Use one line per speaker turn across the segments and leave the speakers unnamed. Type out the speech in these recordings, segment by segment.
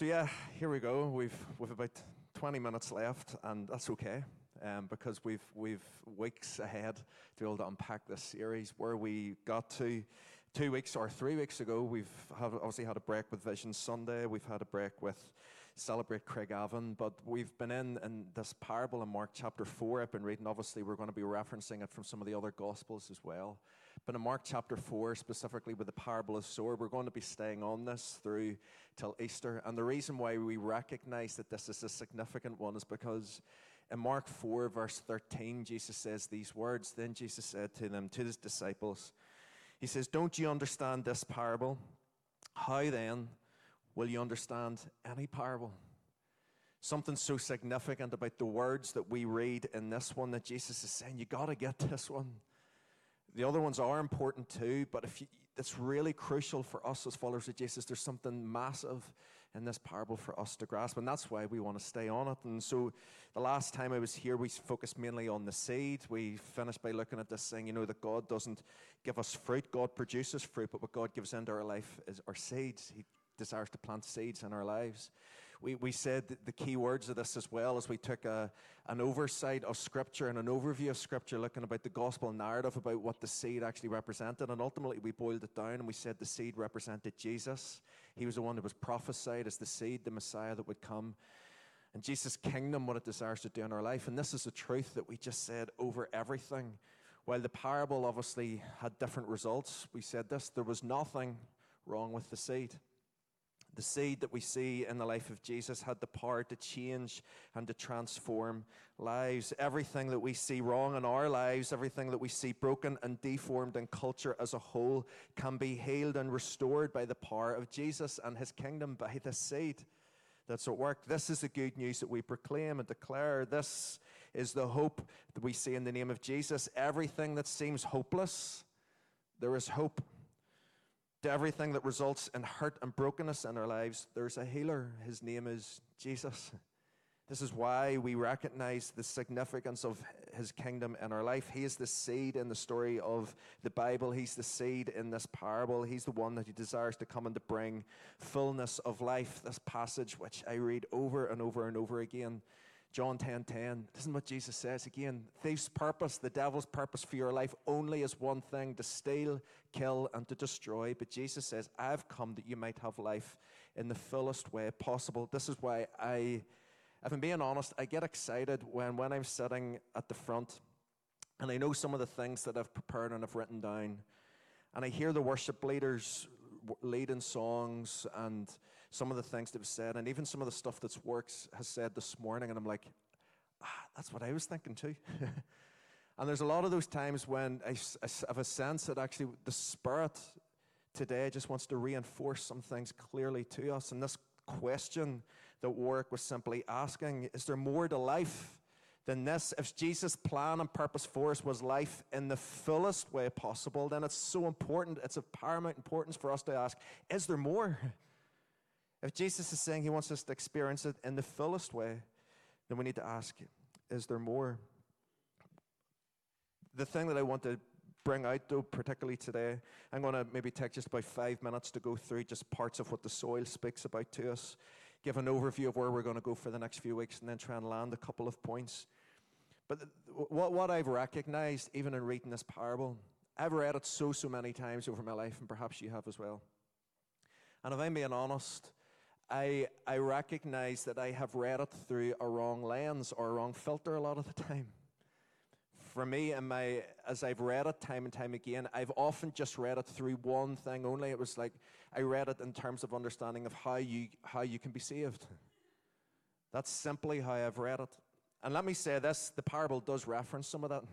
So yeah, here we go. We've we've about 20 minutes left, and that's okay. Um, because we've we've weeks ahead to be able to unpack this series. Where we got to two weeks or three weeks ago, we've have obviously had a break with Vision Sunday. We've had a break with Celebrate Craigavon, but we've been in in this parable in Mark chapter four. I've been reading. Obviously, we're going to be referencing it from some of the other gospels as well. But in Mark chapter four, specifically with the parable of sower, we're going to be staying on this through till Easter. And the reason why we recognize that this is a significant one is because in Mark 4, verse 13, Jesus says these words. Then Jesus said to them, to his disciples, He says, Don't you understand this parable? How then will you understand any parable? Something so significant about the words that we read in this one that Jesus is saying, You got to get this one. The other ones are important too, but if you, it's really crucial for us as followers of Jesus. There's something massive in this parable for us to grasp, and that's why we want to stay on it. And so, the last time I was here, we focused mainly on the seed. We finished by looking at this thing, you know, that God doesn't give us fruit; God produces fruit, but what God gives into our life is our seeds. He desires to plant seeds in our lives. We, we said the key words of this as well as we took a, an oversight of Scripture and an overview of Scripture, looking about the gospel narrative about what the seed actually represented. And ultimately, we boiled it down and we said the seed represented Jesus. He was the one that was prophesied as the seed, the Messiah that would come. And Jesus' kingdom, what it desires to do in our life. And this is the truth that we just said over everything. While the parable obviously had different results, we said this there was nothing wrong with the seed. The seed that we see in the life of Jesus had the power to change and to transform lives. Everything that we see wrong in our lives, everything that we see broken and deformed in culture as a whole, can be healed and restored by the power of Jesus and his kingdom by the seed that's at work. This is the good news that we proclaim and declare. This is the hope that we see in the name of Jesus. Everything that seems hopeless, there is hope to everything that results in hurt and brokenness in our lives, there's a healer. His name is Jesus. This is why we recognize the significance of his kingdom in our life. He is the seed in the story of the Bible. He's the seed in this parable. He's the one that he desires to come and to bring fullness of life. This passage, which I read over and over and over again, John 10 10. Listen what Jesus says again. Thief's purpose, the devil's purpose for your life only is one thing to steal, kill, and to destroy. But Jesus says, I've come that you might have life in the fullest way possible. This is why I, if I'm being honest, I get excited when, when I'm sitting at the front and I know some of the things that I've prepared and I've written down. And I hear the worship leaders leading songs and some of the things they've said, and even some of the stuff that's Warwick's has said this morning, and I'm like, ah, that's what I was thinking too. and there's a lot of those times when I, I have a sense that actually the Spirit today just wants to reinforce some things clearly to us. And this question that Warwick was simply asking is there more to life? than this. If Jesus' plan and purpose for us was life in the fullest way possible, then it's so important, it's of paramount importance for us to ask is there more? If Jesus is saying he wants us to experience it in the fullest way, then we need to ask is there more? The thing that I want to bring out, though, particularly today, I'm going to maybe take just about five minutes to go through just parts of what the soil speaks about to us, give an overview of where we're going to go for the next few weeks, and then try and land a couple of points. But what, what I've recognized, even in reading this parable, I've read it so, so many times over my life, and perhaps you have as well. And if I'm being honest, I, I recognize that I have read it through a wrong lens or a wrong filter a lot of the time. For me, and my, as I've read it time and time again, I've often just read it through one thing only. It was like I read it in terms of understanding of how you, how you can be saved. That's simply how I've read it. And let me say this the parable does reference some of that.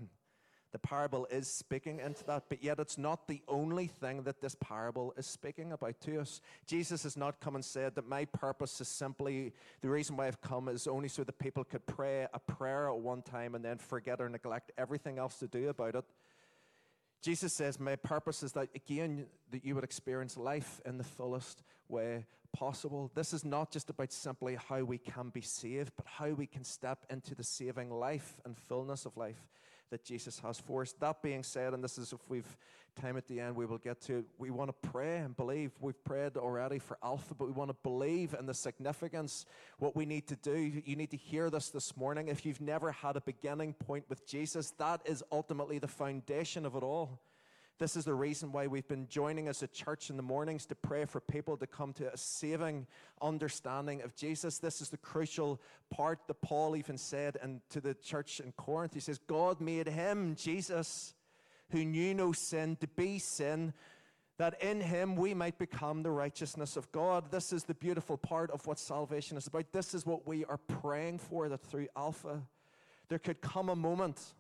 The parable is speaking into that, but yet it's not the only thing that this parable is speaking about to us. Jesus has not come and said that my purpose is simply the reason why I've come is only so that people could pray a prayer at one time and then forget or neglect everything else to do about it. Jesus says, My purpose is that, again, that you would experience life in the fullest way possible. This is not just about simply how we can be saved, but how we can step into the saving life and fullness of life that Jesus has for us. That being said, and this is if we've time at the end, we will get to it. We want to pray and believe. We've prayed already for Alpha, but we want to believe in the significance, what we need to do. You need to hear this this morning. If you've never had a beginning point with Jesus, that is ultimately the foundation of it all. This is the reason why we've been joining as a church in the mornings to pray for people to come to a saving understanding of Jesus. This is the crucial part that Paul even said and to the church in Corinth. He says, God made him, Jesus, who knew no sin, to be sin, that in him we might become the righteousness of God. This is the beautiful part of what salvation is about. This is what we are praying for that through Alpha, there could come a moment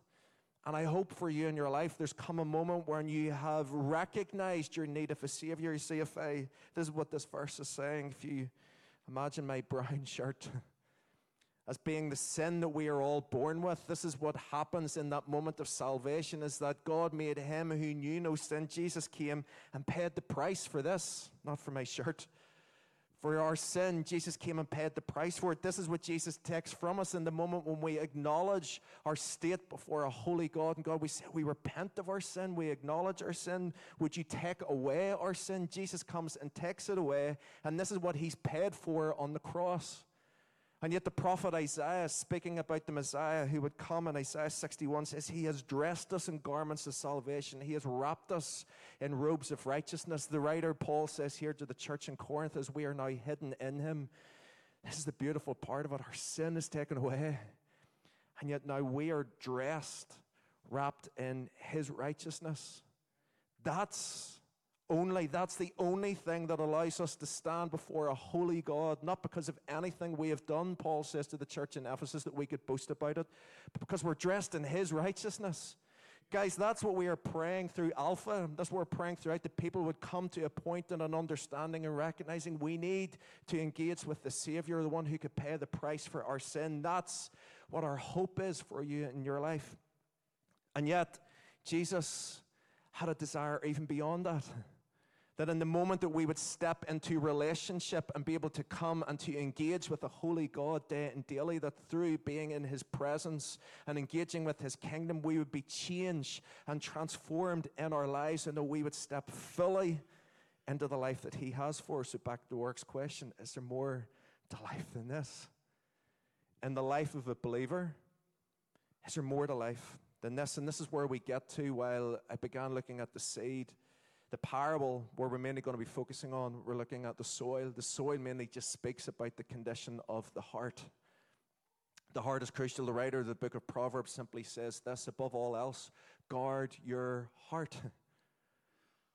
and I hope for you in your life, there's come a moment when you have recognized your need of a Savior. You see, if I, this is what this verse is saying. If you imagine my brown shirt as being the sin that we are all born with, this is what happens in that moment of salvation is that God made him who knew no sin. Jesus came and paid the price for this, not for my shirt for our sin, Jesus came and paid the price for it. This is what Jesus takes from us in the moment when we acknowledge our state before a holy God and God. We say, We repent of our sin, we acknowledge our sin. Would you take away our sin? Jesus comes and takes it away, and this is what He's paid for on the cross. And yet, the prophet Isaiah, speaking about the Messiah who would come in Isaiah 61, says, He has dressed us in garments of salvation. He has wrapped us in robes of righteousness. The writer Paul says here to the church in Corinth, as we are now hidden in Him. This is the beautiful part of it. Our sin is taken away. And yet, now we are dressed, wrapped in His righteousness. That's only, that's the only thing that allows us to stand before a holy God, not because of anything we have done, Paul says to the church in Ephesus, that we could boast about it, but because we're dressed in his righteousness. Guys, that's what we are praying through Alpha. That's what we're praying throughout. That people would come to a point in an understanding and recognizing we need to engage with the Savior, the one who could pay the price for our sin. That's what our hope is for you in your life. And yet, Jesus had a desire even beyond that. That in the moment that we would step into relationship and be able to come and to engage with the Holy God day and daily, that through being in His presence and engaging with His kingdom, we would be changed and transformed in our lives and that we would step fully into the life that He has for us. So, back to Warwick's question is there more to life than this? In the life of a believer, is there more to life than this? And this is where we get to while I began looking at the seed the parable where we're mainly going to be focusing on, we're looking at the soil. The soil mainly just speaks about the condition of the heart. The heart is crucial. The writer of the book of Proverbs simply says this above all else, guard your heart.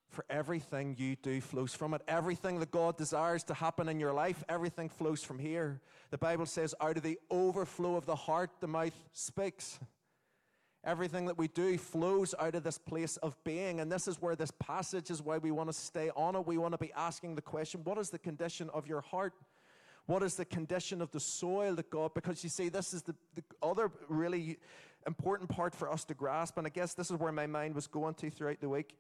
For everything you do flows from it. Everything that God desires to happen in your life, everything flows from here. The Bible says, out of the overflow of the heart, the mouth speaks. Everything that we do flows out of this place of being. And this is where this passage is why we want to stay on it. We want to be asking the question what is the condition of your heart? What is the condition of the soil that God, because you see, this is the, the other really important part for us to grasp. And I guess this is where my mind was going to throughout the week.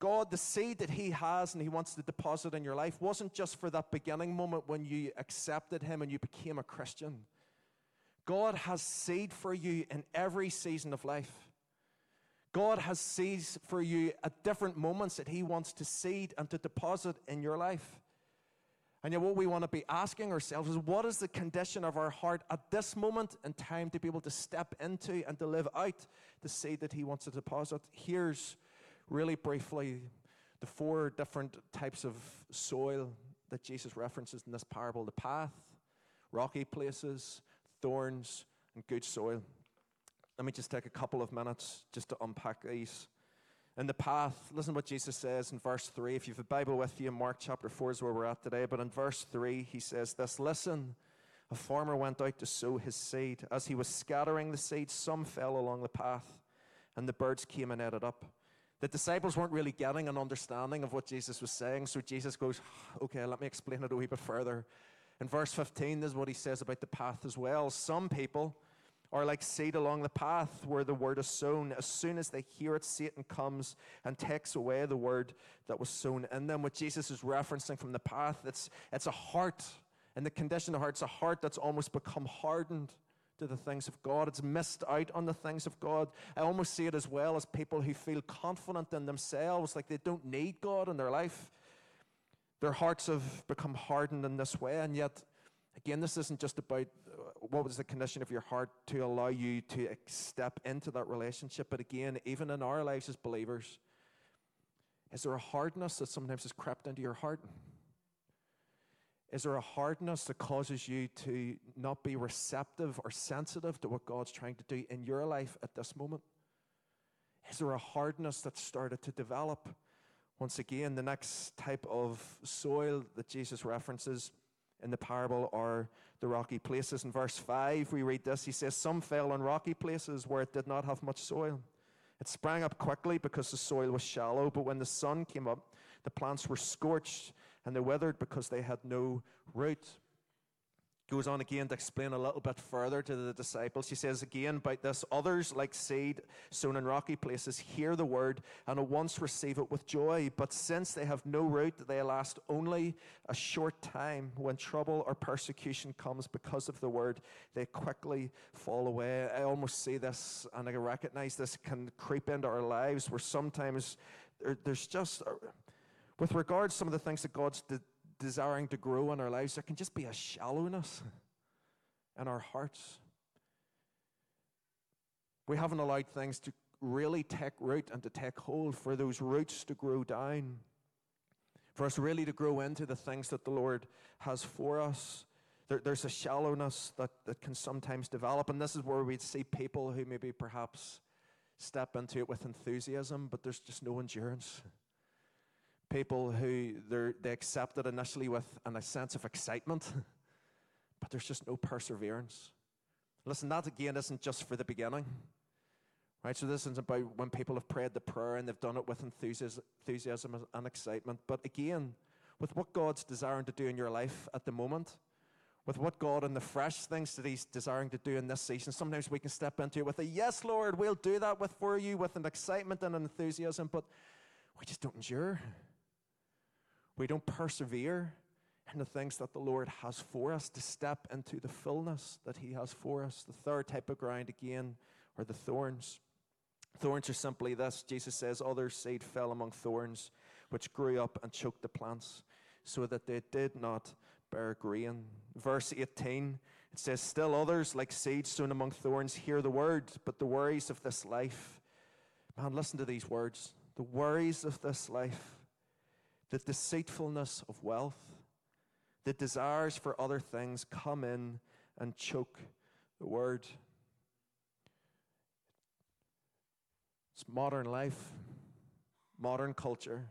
God, the seed that He has and He wants to deposit in your life wasn't just for that beginning moment when you accepted Him and you became a Christian. God has seed for you in every season of life. God has seeds for you at different moments that He wants to seed and to deposit in your life. And yet, what we want to be asking ourselves is what is the condition of our heart at this moment in time to be able to step into and to live out the seed that He wants to deposit? Here's really briefly the four different types of soil that Jesus references in this parable the path, rocky places, thorns, and good soil. Let me just take a couple of minutes just to unpack these. In the path, listen to what Jesus says in verse 3. If you have a Bible with you, Mark chapter 4 is where we're at today. But in verse 3, he says this Listen, a farmer went out to sow his seed. As he was scattering the seed, some fell along the path, and the birds came and ate it up. The disciples weren't really getting an understanding of what Jesus was saying, so Jesus goes, Okay, let me explain it a wee bit further. In verse 15, this is what he says about the path as well. Some people are like seed along the path where the word is sown. As soon as they hear it, Satan comes and takes away the word that was sown in them. What Jesus is referencing from the path, it's, it's a heart. And the condition of the heart, it's a heart that's almost become hardened to the things of God. It's missed out on the things of God. I almost see it as well as people who feel confident in themselves, like they don't need God in their life. Their hearts have become hardened in this way, and yet, again, this isn't just about uh, what was the condition of your heart to allow you to step into that relationship, but again, even in our lives as believers, is there a hardness that sometimes has crept into your heart? Is there a hardness that causes you to not be receptive or sensitive to what God's trying to do in your life at this moment? Is there a hardness that started to develop? Once again, the next type of soil that Jesus references in the parable are the rocky places. In verse 5, we read this He says, Some fell on rocky places where it did not have much soil. It sprang up quickly because the soil was shallow, but when the sun came up, the plants were scorched and they withered because they had no root. Goes on again to explain a little bit further to the disciples. He says again about this others, like seed sown in rocky places, hear the word and at once receive it with joy. But since they have no root, they last only a short time. When trouble or persecution comes because of the word, they quickly fall away. I almost see this and I recognize this can creep into our lives where sometimes there's just uh, with regards to some of the things that God's desiring to grow in our lives, there can just be a shallowness in our hearts. We haven't allowed things to really take root and to take hold, for those roots to grow down, for us really to grow into the things that the Lord has for us. There, there's a shallowness that, that can sometimes develop, and this is where we'd see people who maybe perhaps step into it with enthusiasm, but there's just no endurance people who they accept it initially with a sense of excitement, but there's just no perseverance. Listen, that again isn't just for the beginning. Right, so this isn't about when people have prayed the prayer and they've done it with enthusiasm and excitement. But again, with what God's desiring to do in your life at the moment, with what God and the fresh things that He's desiring to do in this season, sometimes we can step into it with a yes, Lord, we'll do that with for you with an excitement and an enthusiasm, but we just don't endure. We don't persevere in the things that the Lord has for us to step into the fullness that He has for us. The third type of ground, again, are the thorns. Thorns are simply this Jesus says, Other seed fell among thorns, which grew up and choked the plants, so that they did not bear grain. Verse 18, it says, Still others, like seed sown among thorns, hear the word, but the worries of this life. Man, listen to these words. The worries of this life the deceitfulness of wealth, the desires for other things come in and choke the word. It's modern life, modern culture.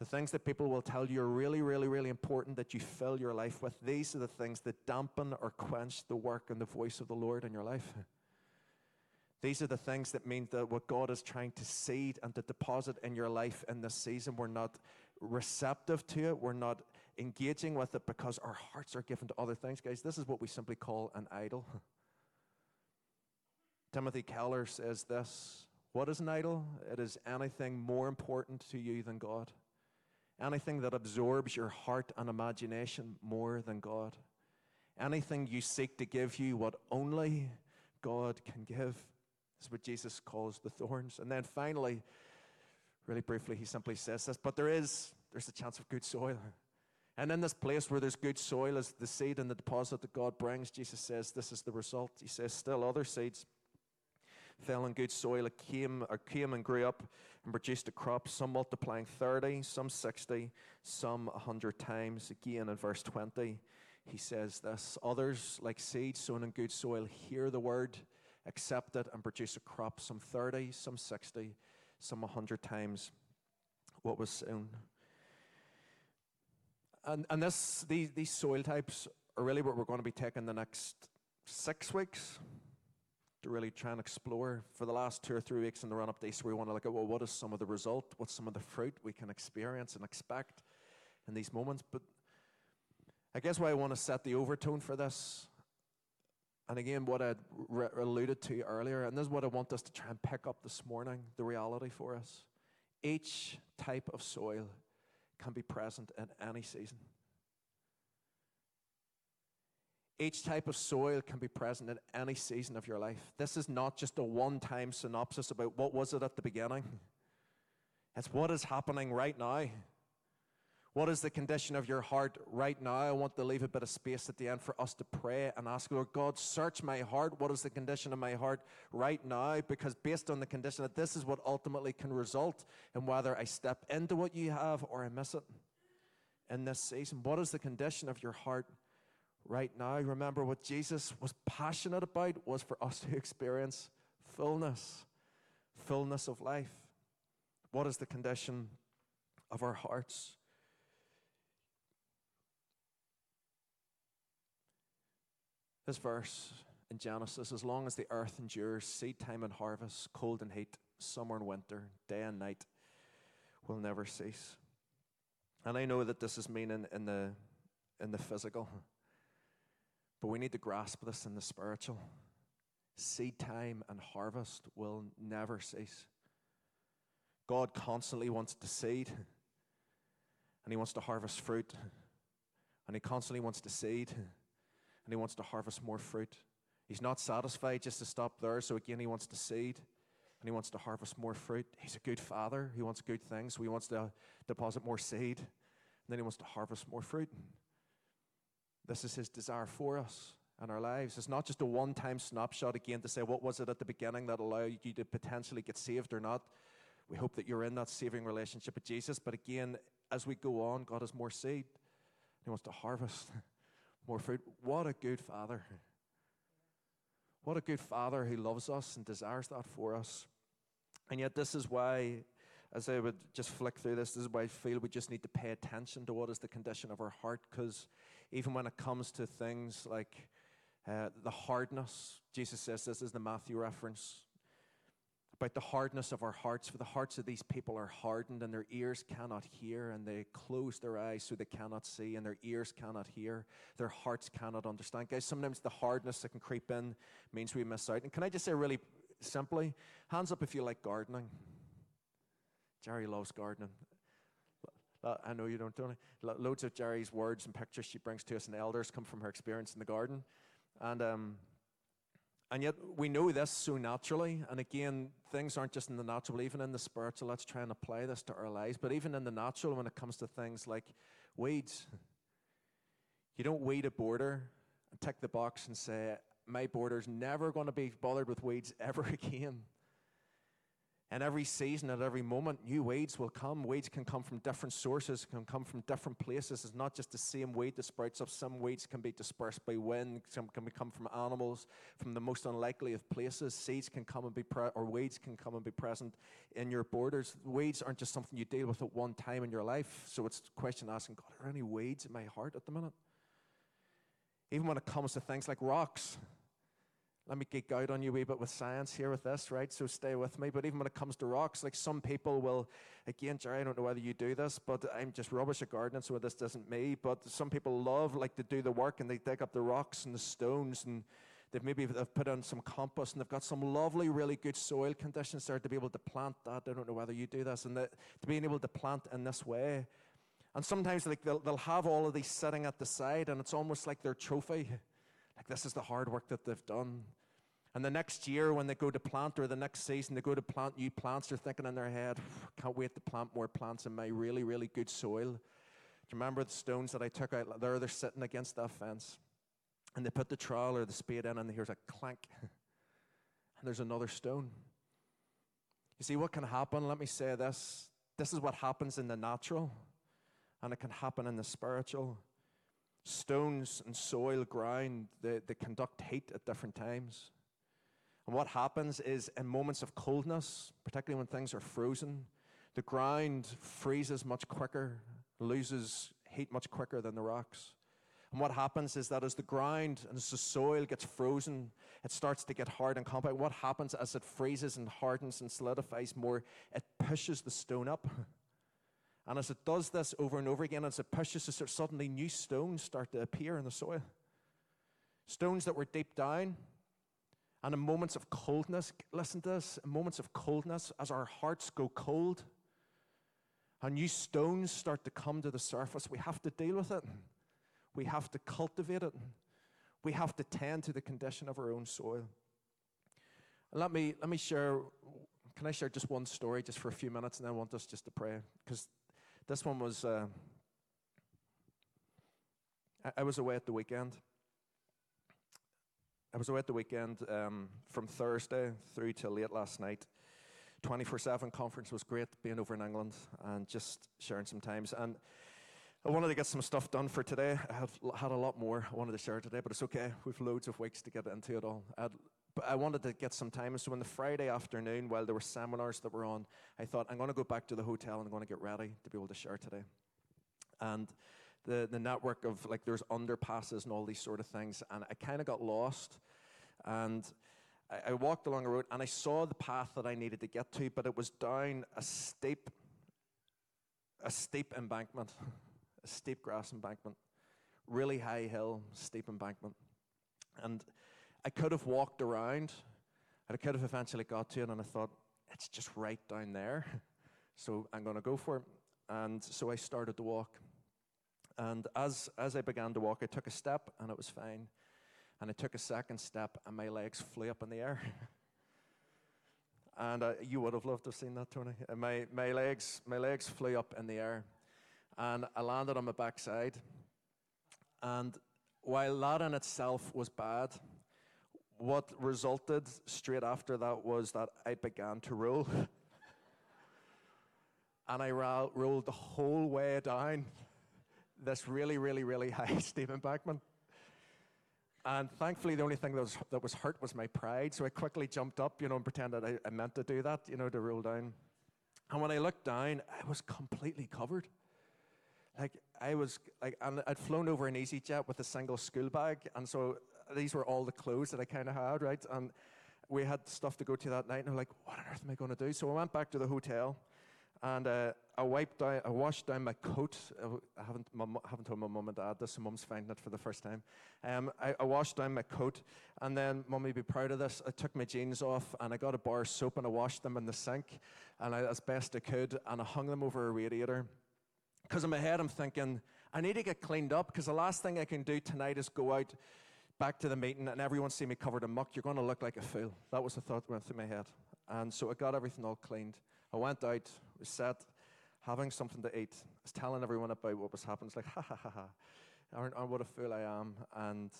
The things that people will tell you are really, really, really important that you fill your life with. These are the things that dampen or quench the work and the voice of the Lord in your life. These are the things that mean that what God is trying to seed and to deposit in your life in this season, we're not receptive to it. We're not engaging with it because our hearts are given to other things. Guys, this is what we simply call an idol. Timothy Keller says this What is an idol? It is anything more important to you than God, anything that absorbs your heart and imagination more than God, anything you seek to give you what only God can give. Is what Jesus calls the thorns. And then finally, really briefly, he simply says this, but there is, there's a chance of good soil. And in this place where there's good soil is the seed and the deposit that God brings, Jesus says this is the result. He says, still other seeds fell in good soil. It came, or came and grew up and produced a crop, some multiplying 30, some 60, some 100 times. Again, in verse 20, he says this Others, like seeds sown in good soil, hear the word, accept it, and produce a crop, some 30, some 60, some 100 times what was sown. And, and this, these, these soil types are really what we're going to be taking the next six weeks to really try and explore. For the last two or three weeks in the run up Easter, we want to look at well, what is some of the result? What's some of the fruit we can experience and expect in these moments? But I guess why I want to set the overtone for this and again, what I re- alluded to earlier, and this is what I want us to try and pick up this morning the reality for us. Each type of soil can be present in any season. Each type of soil can be present in any season of your life. This is not just a one time synopsis about what was it at the beginning. It's what is happening right now. What is the condition of your heart right now? I want to leave a bit of space at the end for us to pray and ask, Lord God, search my heart. What is the condition of my heart right now? Because based on the condition that this is what ultimately can result in whether I step into what you have or I miss it in this season. What is the condition of your heart right now? Remember what Jesus was passionate about was for us to experience fullness, fullness of life. What is the condition of our hearts? This verse in Genesis as long as the earth endures, seed time and harvest, cold and heat, summer and winter, day and night will never cease. And I know that this is meaning in the, in the physical, but we need to grasp this in the spiritual. Seed time and harvest will never cease. God constantly wants to seed, and He wants to harvest fruit, and He constantly wants to seed and he wants to harvest more fruit. He's not satisfied just to stop there, so again, he wants to seed and he wants to harvest more fruit. He's a good father. He wants good things, so he wants to deposit more seed, and then he wants to harvest more fruit. This is his desire for us and our lives. It's not just a one time snapshot again to say, what was it at the beginning that allowed you to potentially get saved or not? We hope that you're in that saving relationship with Jesus. But again, as we go on, God has more seed. He wants to harvest more fruit. What a good father. What a good father who loves us and desires that for us. And yet, this is why, as I would just flick through this, this is why I feel we just need to pay attention to what is the condition of our heart. Because even when it comes to things like uh, the hardness, Jesus says this is the Matthew reference about the hardness of our hearts. For the hearts of these people are hardened, and their ears cannot hear, and they close their eyes so they cannot see, and their ears cannot hear, their hearts cannot understand. Guys, sometimes the hardness that can creep in means we miss out. And can I just say really simply, hands up if you like gardening. Jerry loves gardening. I know you don't, Tony. Loads of Jerry's words and pictures she brings to us and elders come from her experience in the garden. And um, and yet we know this so naturally. And again, things aren't just in the natural, even in the spiritual. Let's try and apply this to our lives. But even in the natural, when it comes to things like weeds, you don't weed a border and tick the box and say, my border's never going to be bothered with weeds ever again. And every season, at every moment, new weeds will come. Weeds can come from different sources, can come from different places. It's not just the same weed that sprouts up. Some weeds can be dispersed by wind, some can come from animals, from the most unlikely of places. Seeds can come and be, pre- or weeds can come and be present in your borders. Weeds aren't just something you deal with at one time in your life. So it's a question asking, God, are there any weeds in my heart at the minute? Even when it comes to things like rocks. Let me geek out on you a wee bit with science here with this, right? So stay with me. But even when it comes to rocks, like some people will, again, Jerry, I don't know whether you do this, but I'm just rubbish at gardening, so this isn't me. But some people love like to do the work and they dig up the rocks and the stones and they've maybe they've put on some compost and they've got some lovely, really good soil conditions there to be able to plant that. I don't know whether you do this, and to being able to plant in this way. And sometimes like they'll, they'll have all of these sitting at the side, and it's almost like their trophy. Like this is the hard work that they've done. And the next year, when they go to plant, or the next season, they go to plant new plants, they're thinking in their head, can't wait to plant more plants in my really, really good soil. Do you remember the stones that I took out there? They're sitting against that fence. And they put the trowel or the spade in, and here's a clank. and there's another stone. You see, what can happen? Let me say this this is what happens in the natural, and it can happen in the spiritual. Stones and soil, ground, they, they conduct heat at different times. And what happens is in moments of coldness, particularly when things are frozen, the ground freezes much quicker, loses heat much quicker than the rocks. And what happens is that as the ground and as the soil gets frozen, it starts to get hard and compact. What happens as it freezes and hardens and solidifies more, it pushes the stone up. And as it does this over and over again, as it pushes, us, suddenly new stones start to appear in the soil. Stones that were deep down, and in moments of coldness, listen to this, in moments of coldness, as our hearts go cold, and new stones start to come to the surface, we have to deal with it. We have to cultivate it. We have to tend to the condition of our own soil. let me, let me share, can I share just one story just for a few minutes and then I want us just to pray? Because this one was, uh, I, I, was away at the weekend. I was away at the weekend um, from Thursday through till late last night. 24 7 conference was great being over in England and just sharing some times. And I wanted to get some stuff done for today. I had, had a lot more I wanted to share today, but it's okay. We've loads of weeks to get into it all. I'd, but I wanted to get some time. And So on the Friday afternoon, while there were seminars that were on, I thought, I'm going to go back to the hotel and I'm going to get ready to be able to share today. And the, the network of, like, there's underpasses and all these sort of things. And I kind of got lost. And I, I walked along a road and I saw the path that I needed to get to, but it was down a steep, a steep embankment, a steep grass embankment, really high hill, steep embankment. And I could have walked around, and I could have eventually got to it, and I thought, it's just right down there. So I'm going to go for it. And so I started to walk. And as, as I began to walk, I took a step, and it was fine. And I took a second step, and my legs flew up in the air. and uh, you would have loved to have seen that, Tony. And my, my, legs, my legs flew up in the air. And I landed on my backside. And while that in itself was bad, what resulted straight after that was that I began to roll. and I ro- rolled the whole way down this really, really, really high steep embankment. And thankfully, the only thing that was, that was hurt was my pride. So I quickly jumped up, you know, and pretended I, I meant to do that, you know, to roll down. And when I looked down, I was completely covered. Like, I was, like, and I'd flown over an EasyJet with a single school bag. And so these were all the clothes that I kind of had, right? And we had stuff to go to that night. And I'm like, what on earth am I going to do? So I went back to the hotel and uh, I wiped down, I washed down my coat. I haven't, mom, haven't told my mum and dad this, so mum's finding it for the first time. Um, I, I, washed down my coat, and then mum be proud of this. I took my jeans off, and I got a bar of soap, and I washed them in the sink, and I, as best I could, and I hung them over a radiator. Because in my head, I'm thinking, I need to get cleaned up, because the last thing I can do tonight is go out back to the meeting, and everyone see me covered in muck. You're going to look like a fool. That was the thought that went through my head. And so I got everything all cleaned. I went out, was set, having something to eat. I was telling everyone about what was happening. It's like, ha ha ha ha. Aren't what a fool I am. And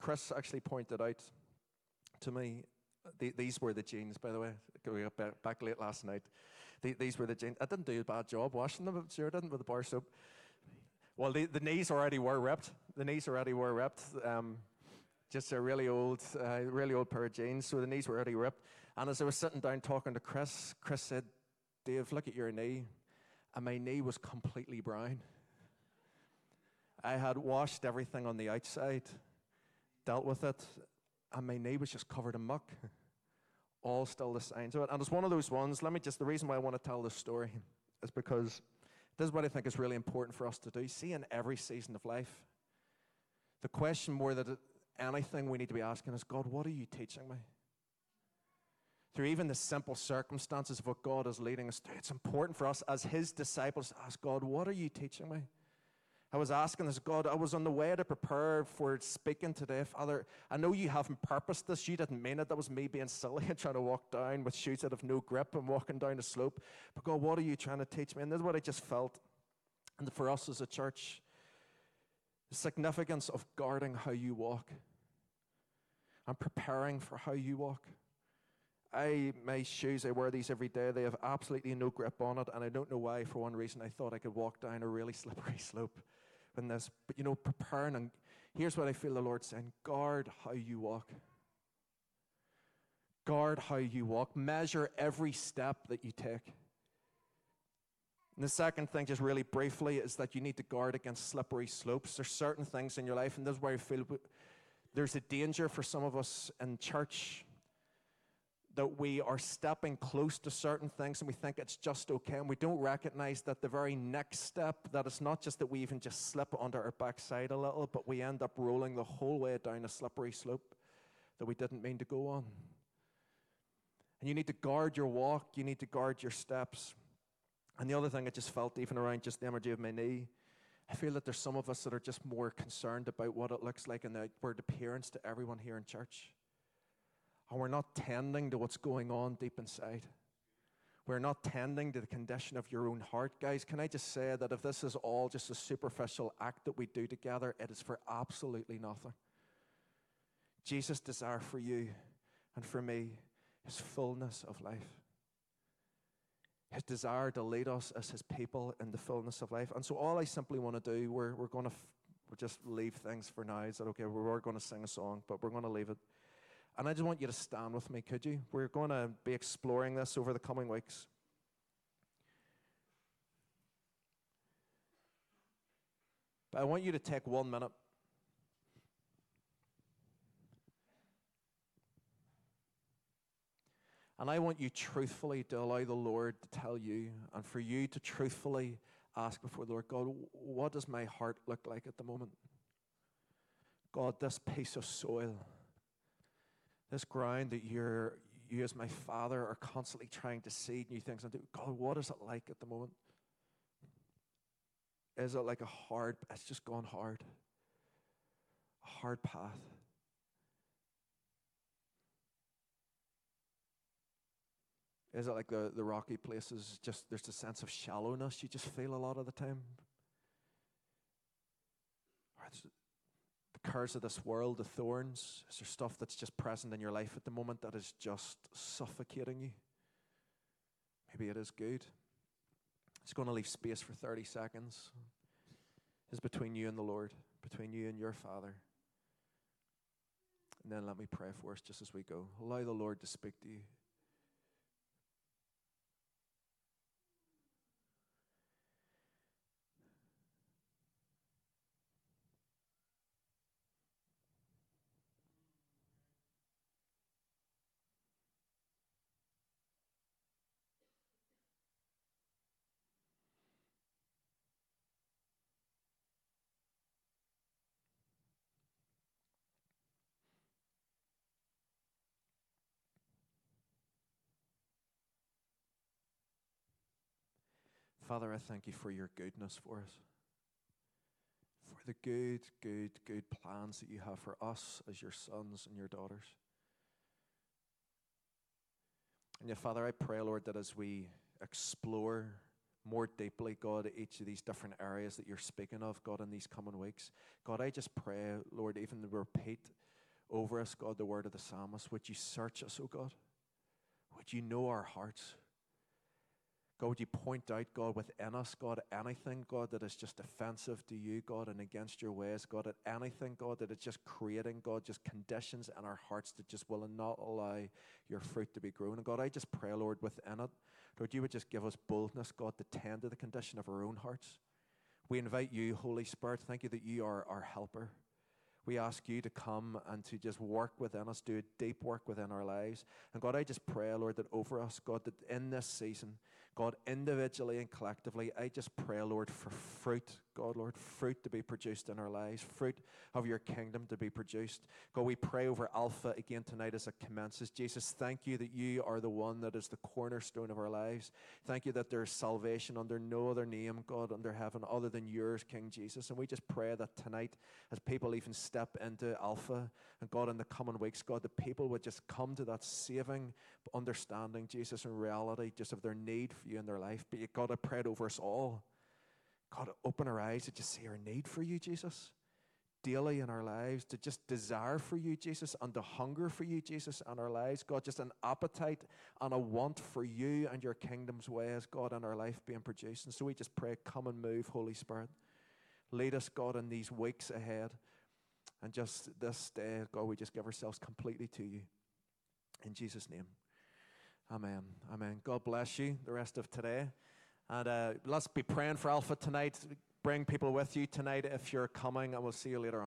Chris actually pointed out to me, the, these were the jeans, by the way. Going back, back late last night. The, these were the jeans. I didn't do a bad job washing them, sure I didn't, with the bar soap. Well, the, the knees already were ripped. The knees already were ripped. Um, just a really old, uh, really old pair of jeans, so the knees were already ripped. And as I was sitting down talking to Chris, Chris said, Dave, look at your knee. And my knee was completely brown. I had washed everything on the outside, dealt with it, and my knee was just covered in muck. All still the signs of it. And it's one of those ones, let me just, the reason why I want to tell this story is because this is what I think is really important for us to do. See, in every season of life, the question more than anything we need to be asking is God, what are you teaching me? through even the simple circumstances of what God is leading us through. It's important for us as His disciples to ask God, What are you teaching me? I was asking this, God, I was on the way to prepare for speaking today. Father, I know you haven't purposed this. You didn't mean it. That was me being silly and trying to walk down with shoes that have no grip and walking down a slope. But God, what are you trying to teach me? And this is what I just felt. And for us as a church, the significance of guarding how you walk and preparing for how you walk. I my shoes, I wear these every day. They have absolutely no grip on it, and I don't know why. For one reason, I thought I could walk down a really slippery slope in this. But you know, preparing and here's what I feel the Lord saying: guard how you walk. Guard how you walk. Measure every step that you take. And the second thing, just really briefly, is that you need to guard against slippery slopes. There's certain things in your life, and this is where I feel there's a danger for some of us in church that we are stepping close to certain things and we think it's just okay, and we don't recognize that the very next step, that it's not just that we even just slip under our backside a little, but we end up rolling the whole way down a slippery slope that we didn't mean to go on. And you need to guard your walk, you need to guard your steps. And the other thing I just felt, even around just the energy of my knee, I feel that there's some of us that are just more concerned about what it looks like in the outward appearance to everyone here in church. And we're not tending to what's going on deep inside. We're not tending to the condition of your own heart. Guys, can I just say that if this is all just a superficial act that we do together, it is for absolutely nothing. Jesus' desire for you and for me is fullness of life. His desire to lead us as his people in the fullness of life. And so, all I simply want to do, we're, we're going to f- we'll just leave things for now. Is that okay? We are going to sing a song, but we're going to leave it. And I just want you to stand with me, could you? We're going to be exploring this over the coming weeks. But I want you to take one minute. And I want you truthfully to allow the Lord to tell you and for you to truthfully ask before the Lord God, what does my heart look like at the moment? God, this piece of soil this ground that you're, you as my father are constantly trying to seed new things into. God, what is it like at the moment? Is it like a hard, it's just gone hard, a hard path? Is it like the, the rocky places, just there's a sense of shallowness you just feel a lot of the time? Or the cares of this world, the thorns? Is there stuff that's just present in your life at the moment that is just suffocating you? Maybe it is good. It's going to leave space for 30 seconds. It's between you and the Lord, between you and your Father. And then let me pray for us just as we go. Allow the Lord to speak to you. Father, I thank you for your goodness for us. For the good, good, good plans that you have for us as your sons and your daughters. And yet, Father, I pray, Lord, that as we explore more deeply, God, each of these different areas that you're speaking of, God, in these coming weeks, God, I just pray, Lord, even repeat over us, God, the word of the psalmist. Would you search us, O oh God? Would you know our hearts? God, would you point out, God, within us, God, anything, God, that is just offensive to you, God, and against your ways, God, anything, God, that is just creating, God, just conditions in our hearts that just will not allow your fruit to be grown. And God, I just pray, Lord, within it, Lord, you would just give us boldness, God, to tend to the condition of our own hearts. We invite you, Holy Spirit, thank you that you are our helper. We ask you to come and to just work within us, do a deep work within our lives. And God, I just pray, Lord, that over us, God, that in this season, God, individually and collectively, I just pray, Lord, for fruit, God, Lord, fruit to be produced in our lives, fruit of your kingdom to be produced. God, we pray over Alpha again tonight as it commences. Jesus, thank you that you are the one that is the cornerstone of our lives. Thank you that there is salvation under no other name, God, under heaven, other than yours, King Jesus. And we just pray that tonight, as people even step into Alpha, and God, in the coming weeks, God, the people would just come to that saving understanding, Jesus, and reality, just of their need for you in their life. But God, I pray it over us all. God, open our eyes to just see our need for you, Jesus, daily in our lives, to just desire for you, Jesus, and to hunger for you, Jesus, in our lives. God, just an appetite and a want for you and your kingdom's ways, God, in our life being produced. And so we just pray, come and move, Holy Spirit. Lead us, God, in these weeks ahead. And just this day, God, we just give ourselves completely to you. In Jesus' name. Amen. Amen. God bless you the rest of today. And uh, let's be praying for Alpha tonight. Bring people with you tonight if you're coming, and we'll see you later on.